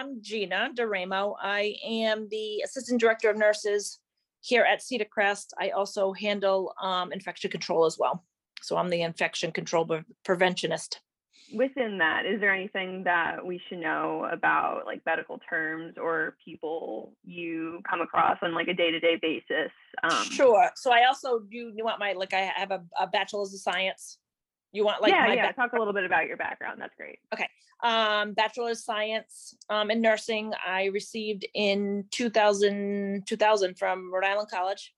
am Gina DiRaimo. I am the Assistant Director of Nurses here at Cedar Crest. I also handle um, infection control as well. So I'm the infection control pre- preventionist. Within that, is there anything that we should know about like medical terms or people you come across on like a day-to-day basis? Um, Sure. So I also, do you, want my, like, I have a, a bachelor's of science. You want like yeah, yeah. Talk a little bit about your background. That's great. Okay, um, bachelor's of science um, in nursing I received in 2000, 2000 from Rhode Island College.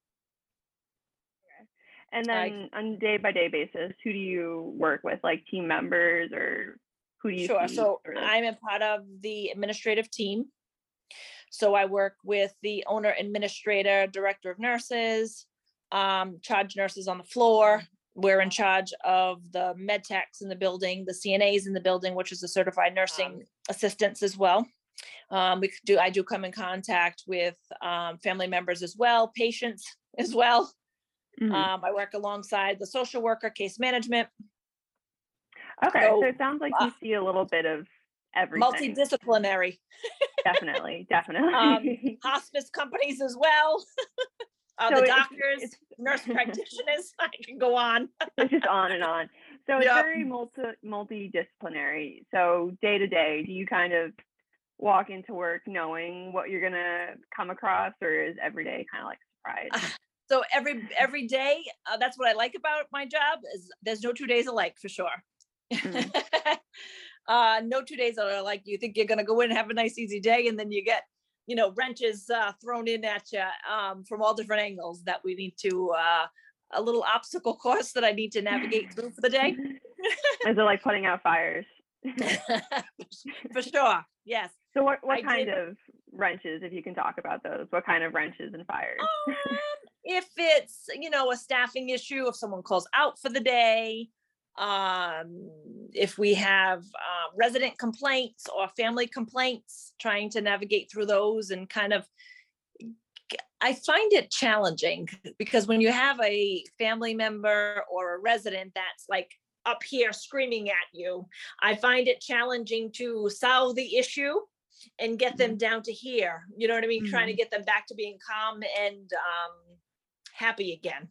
Okay. And I- then on day-by-day basis, who do you work with, like team members or who do you? Sure. So? I'm a part of the administrative team. So I work with the owner, administrator, director of nurses, um, charge nurses on the floor. We're in charge of the med techs in the building, the CNAs in the building, which is the certified nursing assistants as well. Um, we do, I do come in contact with, um, family members as well, patients as well. Mhm. Um, I work alongside the social worker, case management, okay, so so, it sounds like uh, you see a little bit of everything. multidisciplinary. definitely, definitely. Um, hospice companies as well. Uh, So the doctors, it's- nurse practitioners, I can go on. it's just on and on. So it's Yep. very multi multidisciplinary. So day to day, do you kind of walk into work knowing what you're gonna come across, or is every day kind of like a surprise? So every, every day, uh, that's what I like about my job is there's no two days alike for sure. Mm. Uh, no two days are like, you think you're gonna go in and have a nice easy day and then you get, you know, wrenches, uh, thrown in at you, um, from all different angles that we need to, uh, a little obstacle course that I need to navigate through for the day. Is it like putting out fires? For sure, yes. So what what I kind did- of wrenches, if you can talk about those? What kind of wrenches and fires? Um, if it's you know a staffing issue if someone calls out for the day um if we have uh, resident complaints or family complaints trying to navigate through those and kind of I find it challenging because when you have a family member or a resident that's like up here screaming at you i find it challenging to solve the issue and get them down to here you know what i mean? Trying to get them back to being calm and um happy again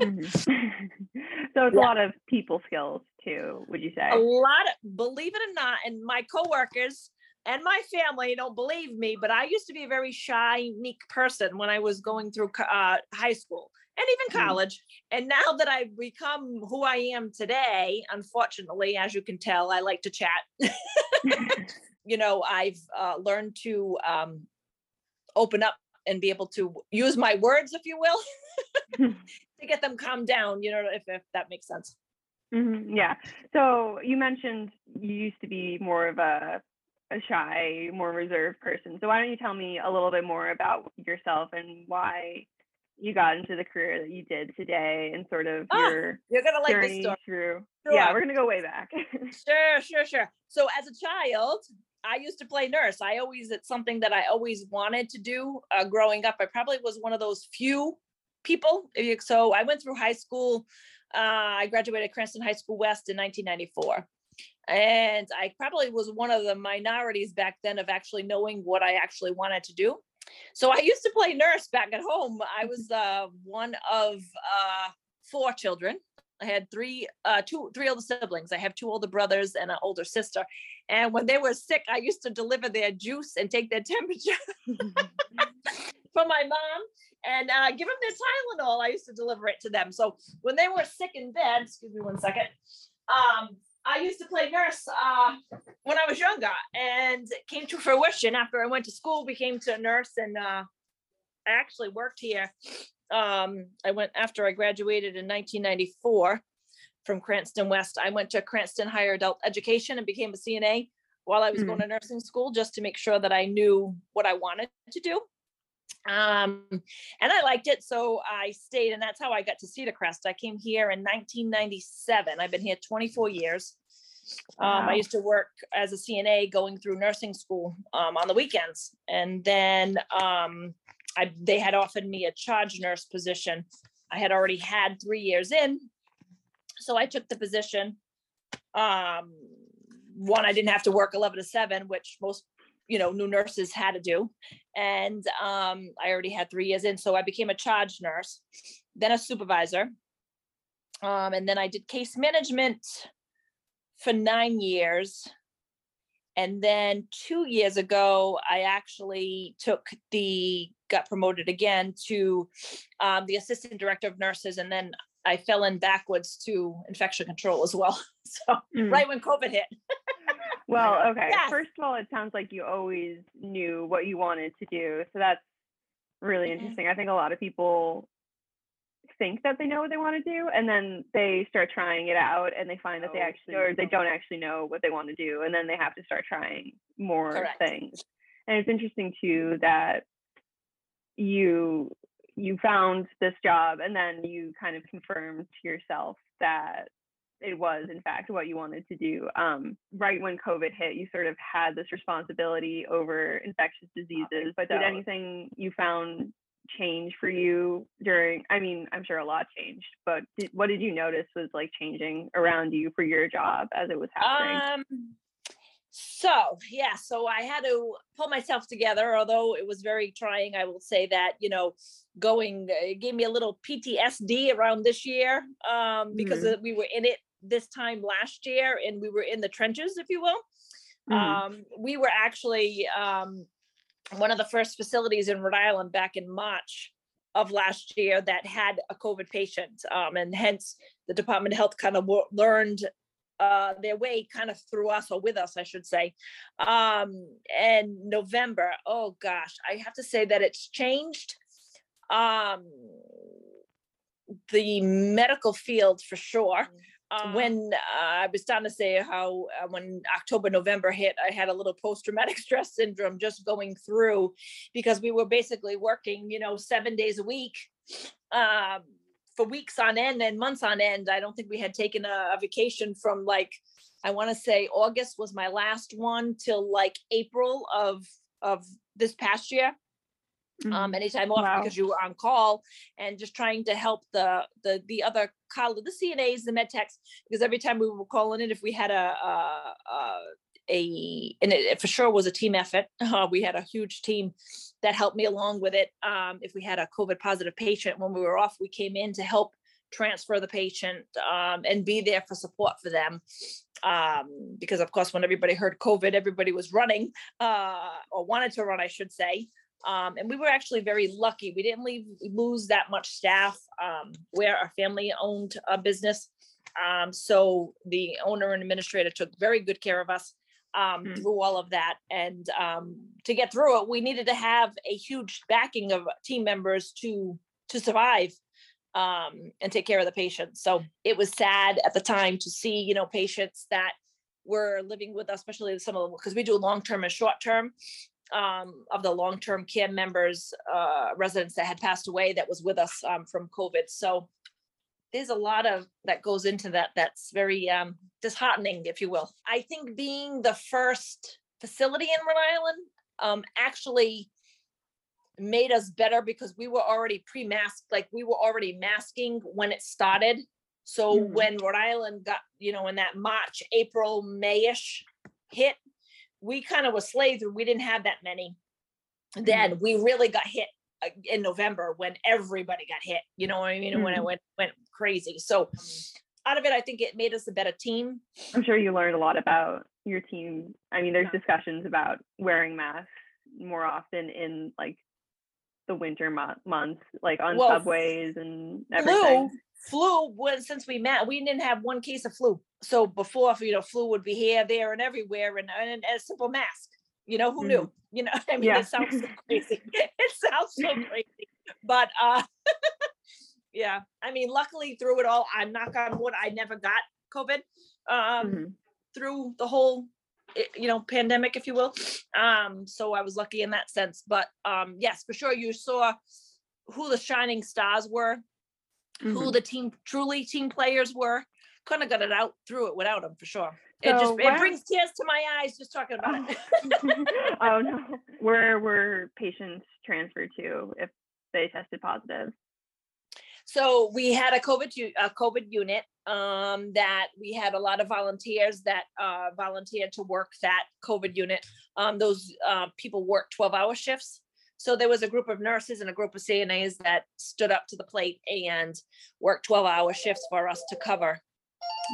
Mhm. so it's Yeah. a lot of people skills too, would you say? a lot of believe it or not and my coworkers and my family don't believe me but i used to be a very shy meek person when i was going through uh, high school and even Mhm. college and now that i've become who i am today unfortunately as you can tell i like to chat you know i've uh, learned to um, open up and be able to use my words if you will to get them calmed down you know if, if that makes sense Mhm, Yeah. So you mentioned you used to be more of a a shy, more reserved person. So why don't you tell me a little bit more about yourself and why you got into the career that you did today and sort of Ah, your you're gonna like this story through. Yeah, we're gonna go way back. Sure, sure, sure. So as a child, I used to play nurse. I always, it's something that I always wanted to do uh, growing up. I probably was one of those few people. So I went through high school. Uh, I graduated Cranston High School West in 1994. And I probably was one of the minorities back then of actually knowing what I actually wanted to do. So I used to play nurse back at home. I was uh, one of uh, four children. I had three, uh, two, three older siblings. I have two older brothers and an older sister. And when they were sick, I used to deliver their juice and take their temperature for my mom and uh, give them their Tylenol. I used to deliver it to them. So when they were sick in bed, excuse me one second, um, I used to play nurse uh, when I was younger, and it came to fruition after I went to school, became to a nurse, and uh, I actually worked here. Um, I went after I graduated in 1994 from Cranston West. I went to Cranston Higher Adult Education and became a CNA while I was going to nursing school just to make sure that I knew what I wanted to do. Um, and I liked it, so I stayed, and that's how I got to Cedar Crest. I came here in 1997. I've been here 24 years. Um, I used to work as a CNA going through nursing school um, on the weekends, and then um, I they had offered me a charge nurse position. I had already had three years in, so I took the position. Um, one, I didn't have to work 11 to 7, which most you know, new nurses had to do. And um, I already had three years in, so I became a charge nurse, then a supervisor. Um, and then I did case management for nine years. And then two years ago, I actually took the, got promoted again to um, the assistant director of nurses. And then I fell in backwards to infection control as well. So Mm. right when COVID hit. Well, okay. Yes. First of all, it sounds like you always knew what you wanted to do. So that's really Mhm. interesting. I think a lot of people think that they know what they want to do and then they start trying it out and they find that they Oh, actually or they don't. don't actually know what they want to do and then they have to start trying more Correct. things. And it's interesting too that you you found this job and then you kind of confirmed to yourself that it was in fact what you wanted to do um, right when covid hit you sort of had this responsibility over infectious diseases but did anything you found change for you during i mean i'm sure a lot changed but did, what did you notice was like changing around you for your job as it was happening Um, so yeah, so I had to pull myself together, although it was very trying. I will say that, you know, going, uh, it gave me a little PTSD around this year um, because Mhm. uh, we were in it this time last year and we were in the trenches, if you will. Mhm. Um, we were actually um, one of the first facilities in Rhode Island back in March of last year that had a COVID patient. Um, and hence the Department of Health kind of learned uh, their way kind of through us or with us, I should say. Um, and November, oh gosh, I have to say that it's changed. Um, the medical field for sure. Uh-huh. when uh, I was starting to say how uh, when October, November hit, I had a little post traumatic stress syndrome just going through because we were basically working, you know, seven days a week um, for weeks on end and months on end. I don't think we had taken a, a vacation from like, I want to say August was my last one till like April of of this past year um, Mhm. anytime off Wow. because you were on call and just trying to help the the the other college, the CNAs, the med techs, because every time we were calling in, if we had a a, a, a and it, it for sure was a team effort. Uh, we had a huge team that helped me along with it. Um, if we had a COVID positive patient when we were off, we came in to help transfer the patient um, and be there for support for them. Um, because of course, when everybody heard COVID, everybody was running uh, or wanted to run, I should say. Um, and we were actually very lucky. We didn't leave lose that much staff. Um, we're a family owned uh, business. Um, so the owner and administrator took very good care of us um, Mm. through all of that. And um, to get through it, we needed to have a huge backing of team members to to survive um, and take care of the patients. So it was sad at the time to see, you know, patients that were living with us, especially some of them, because we do long term and short term um, of the long term care members, uh, residents that had passed away that was with us um, from COVID. So there's a lot of that goes into that. That's very um, disheartening, if you will. I think being the first facility in Rhode Island um, actually made us better because we were already pre-masked, like we were already masking when it started. So Mhm. when Rhode Island got, you know, in that March, April, Mayish hit, we kind of was slaves and we didn't have that many. Then we really got hit uh, in November when everybody got hit, you know what I mean? And when it Mhm. went went crazy. So out of it, I think it made us a better team. I'm sure you learned a lot about your team. I mean, there's discussions about wearing masks more often in like the winter mo- months, like on Well, subways and everything. Flu, when since we met, we didn't have one case of flu. So before, you know, flu would be here, there, and everywhere, and, and a simple mask. You know, who knew? You know, I mean, Yeah. it sounds so crazy. It sounds so crazy, but uh, yeah. I mean, luckily through it all, I'm knock on wood, I never got COVID. Um, Mhm. through the whole you know pandemic if you will um so i was lucky in that sense but um yes for sure you saw who the shining stars were who Mhm. the team truly team players were couldn't have got it out through it without them for sure it just it brings tears to my eyes just talking about it oh no. Where were patients transferred to if they tested positive? So we had a COVID, a COVID unit um, that we had a lot of volunteers that uh, volunteered to work that COVID unit. Um, those uh, people worked 12 hour shifts. So there was a group of nurses and a group of CNAs that stood up to the plate and worked 12 hour shifts for us to cover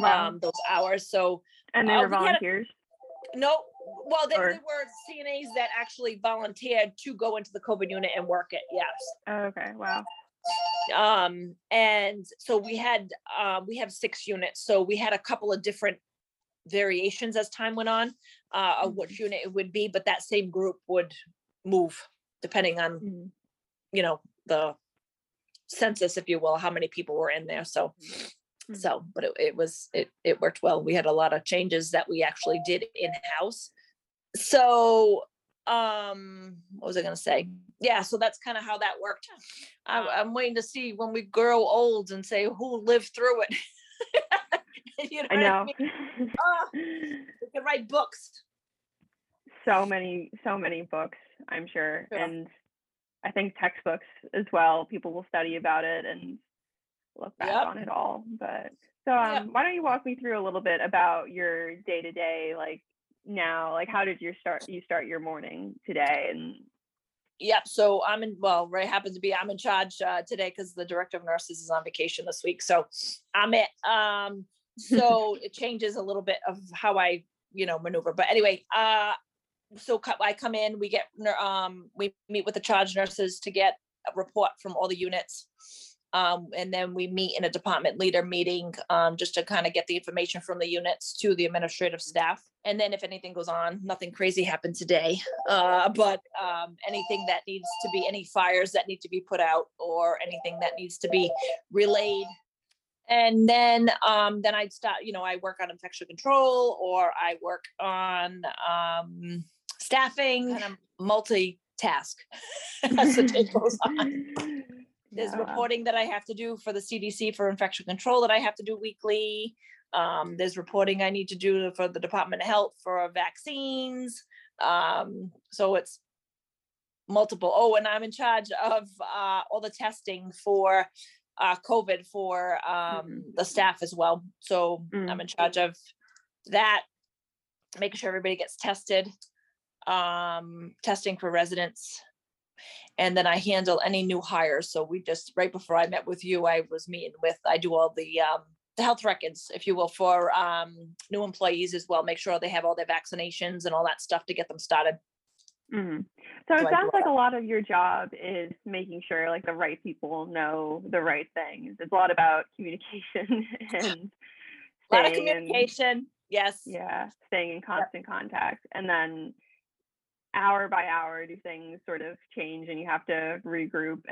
Wow. um, those hours. So and they uh, were we a- volunteers. no, well, they, Or- they were CNAs that actually volunteered to go into the COVID unit and work it. Yes. Oh, okay. Wow. Um, and so we had, uh, we have six units, so we had a couple of different variations as time went on, uh, of which unit it would be, but that same group would move depending on, Mhm. you know, the census, if you will, how many people were in there, so. Mhm. So, but it, it was, it, it worked well. We had a lot of changes that we actually did in-house. So, um, what was I gonna say? Yeah, so that's kind of how that worked. I'm, I'm waiting to see when we grow old and say who lived through it. You I what know. mean? Oh, We could write books. so many, so many books, I'm sure. Sure. And I think textbooks as well. People will study about it and look back Yep. on it all. But so um, why don't you walk me through a little bit about your day to day, like now, like how did you start you start your morning today? And Yep, so I'm in, well, Ray happens to be, I'm in charge uh, today because the director of nurses is on vacation this week, so I'm it. Um, so it changes a little bit of how I, you know, maneuver, but anyway, uh, so I come in, we get, um, we meet with the charge nurses to get a report from all the units. Um, and then we meet in a department leader meeting, um, just to kind of get the information from the units to the administrative staff. And then if anything goes on, nothing crazy happened today, uh, but, um, anything that needs to be, any fires that need to be put out or anything that needs to be relayed. And then, um, then I'd start, you know, I work on infection control or I work on, um, staffing, kind of multitask as the day goes on. There's Yeah. reporting that I have to do for the CDC for infection control that I have to do weekly. Um, there's reporting I need to do for the Department of Health for vaccines. Um, so it's multiple. Oh, and I'm in charge of uh, all the testing for uh, COVID for um, the staff as well. So I'm Mm. in charge of that, making sure everybody gets tested, um, testing for residents. And then I handle any new hires. So we just, right before I met with you, I was meeting with, I do all the, um, the health records, if you will, for, um, new employees as well. Make sure they have all their vaccinations and all that stuff to get them started. Mhm. So So it sounds like a lot of your job is making sure like the right people know the right things. It's a lot about communication and A lot of in- communication. Yes. yeah, staying in constant contact. And then hour by hour do things sort of change and you have to regroup.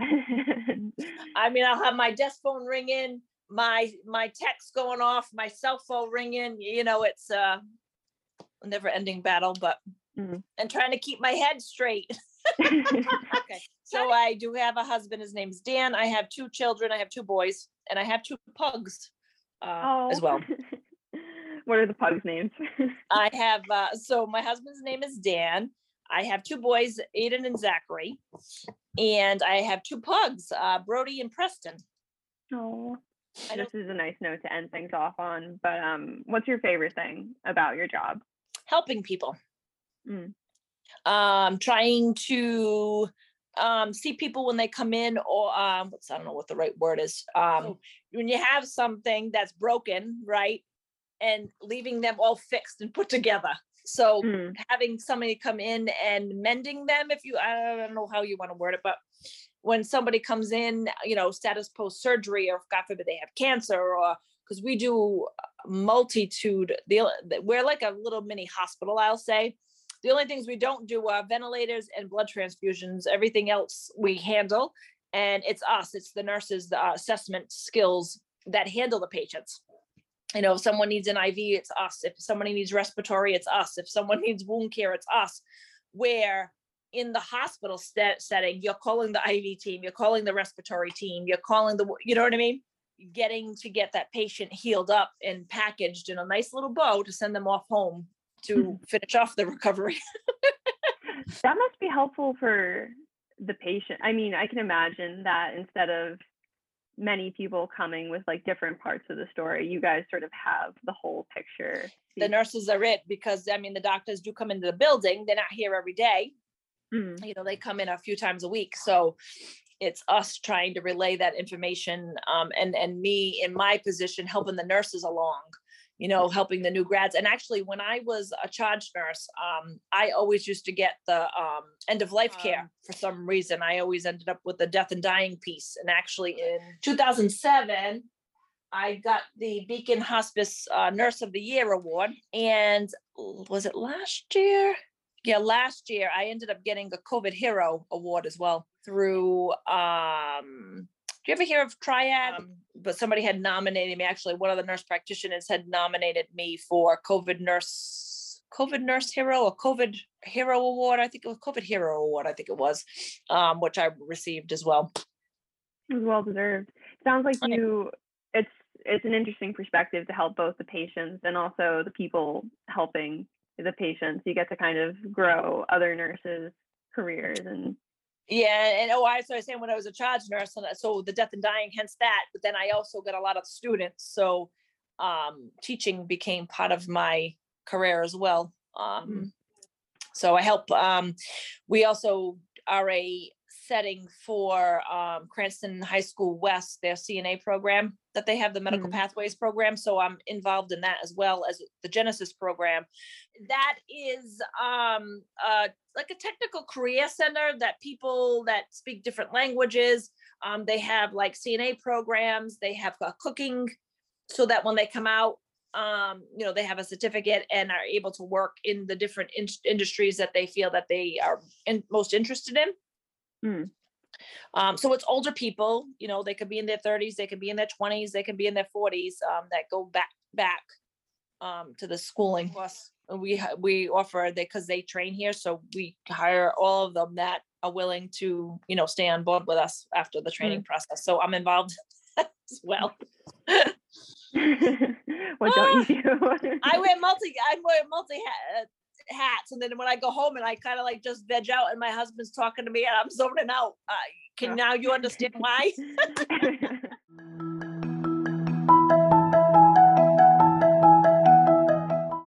I mean, I'll have my desk phone ringing, my, my text going off, my cell phone ringing, you know, it's a never ending battle, but, Mhm. and trying to keep my head straight. Okay, so I do have a husband. His name's Dan. I have two children. I have two boys and I have two pugs uh, as well. what are the pugs' names? I have, uh, so my husband's name is Dan. I have two boys, Aiden and Zachary. And I have two pugs, uh, Brody and Preston. oh, this is a nice note to end things off on. But um, what's your favorite thing about your job? helping people. Mm. Um, trying to um see people when they come in or um what's I don't know what the right word is. Um when you have something that's broken, right? And leaving them all fixed and put together. So Mm. having somebody come in and mending them if you I don't know how you want to word it, but when somebody comes in, you know, status post surgery or God forbid they have cancer or because we do multitude the we're like a little mini hospital, I'll say. The only things we don't do are ventilators and blood transfusions. Everything else we handle. And it's us, it's the nurses, the assessment skills that handle the patients. You know, if someone needs an IV, it's us. If somebody needs respiratory, it's us. If someone needs wound care, it's us. Where in the hospital set, setting, you're calling the IV team, you're calling the respiratory team, you're calling the, you know what I mean? Getting to get that patient healed up and packaged in a nice little bow to send them off home to mm-hmm. finish off the recovery. that must be helpful for the patient. I mean, I can imagine that instead of many people coming with like different parts of the story. You guys sort of have the whole picture. The nurses are it because I mean the doctors do come into the building. They're not here every day. Mm. You know, they come in a few times a week. So it's us trying to relay that information um, and and me in my position helping the nurses along you know helping the new grads. And actually when i was a charge nurse um, i always used to get the um, end of life care Um. for some reason. I always ended up with the death and dying piece. And actually in 2007 i got the beacon hospice uh, nurse of the year award. And was it last year? Yeah last year i ended up getting a covid hero award as well through um you ever hear of triad um, but somebody had nominated me actually one of the nurse practitioners had nominated me for covid nurse covid nurse hero or covid hero award i think it was covid hero award i think it was um which i received as well It was well deserved. Sounds like you it's it's an interesting perspective to help both the patients and also the people helping the patients. You get to kind of grow other nurses' careers and Yeah, and oh, I so I was saying when I was a charge nurse, and so the death and dying, hence that. But then I also got a lot of students, so um, teaching became part of my career as well. Um, So I help. Um, we also are a setting for um, Cranston High School West, their CNA program that they have the medical Mm. pathways program. So I'm involved in that as well as the Genesis program. That is um, uh, like a technical career center that people that speak different languages. Um, they have like CNA programs. They have uh, cooking, so that when they come out, um, you know, they have a certificate and are able to work in the different in- industries that they feel that they are in, most interested in. Mm. Um, so it's older people, you know, they could be in their 30s, they could be in their 20s, they can be in their 40s um, that go back back um, to the schooling. Plus, we we offer they because they train here, so we hire all of them that are willing to you know stay on board with us after the training process. So I'm involved as well. what don't you do? I wear multi I wear multi hats, and then when I go home and I kind of like just veg out, and my husband's talking to me, and I'm zoning out. Uh, can Oh. now you understand why?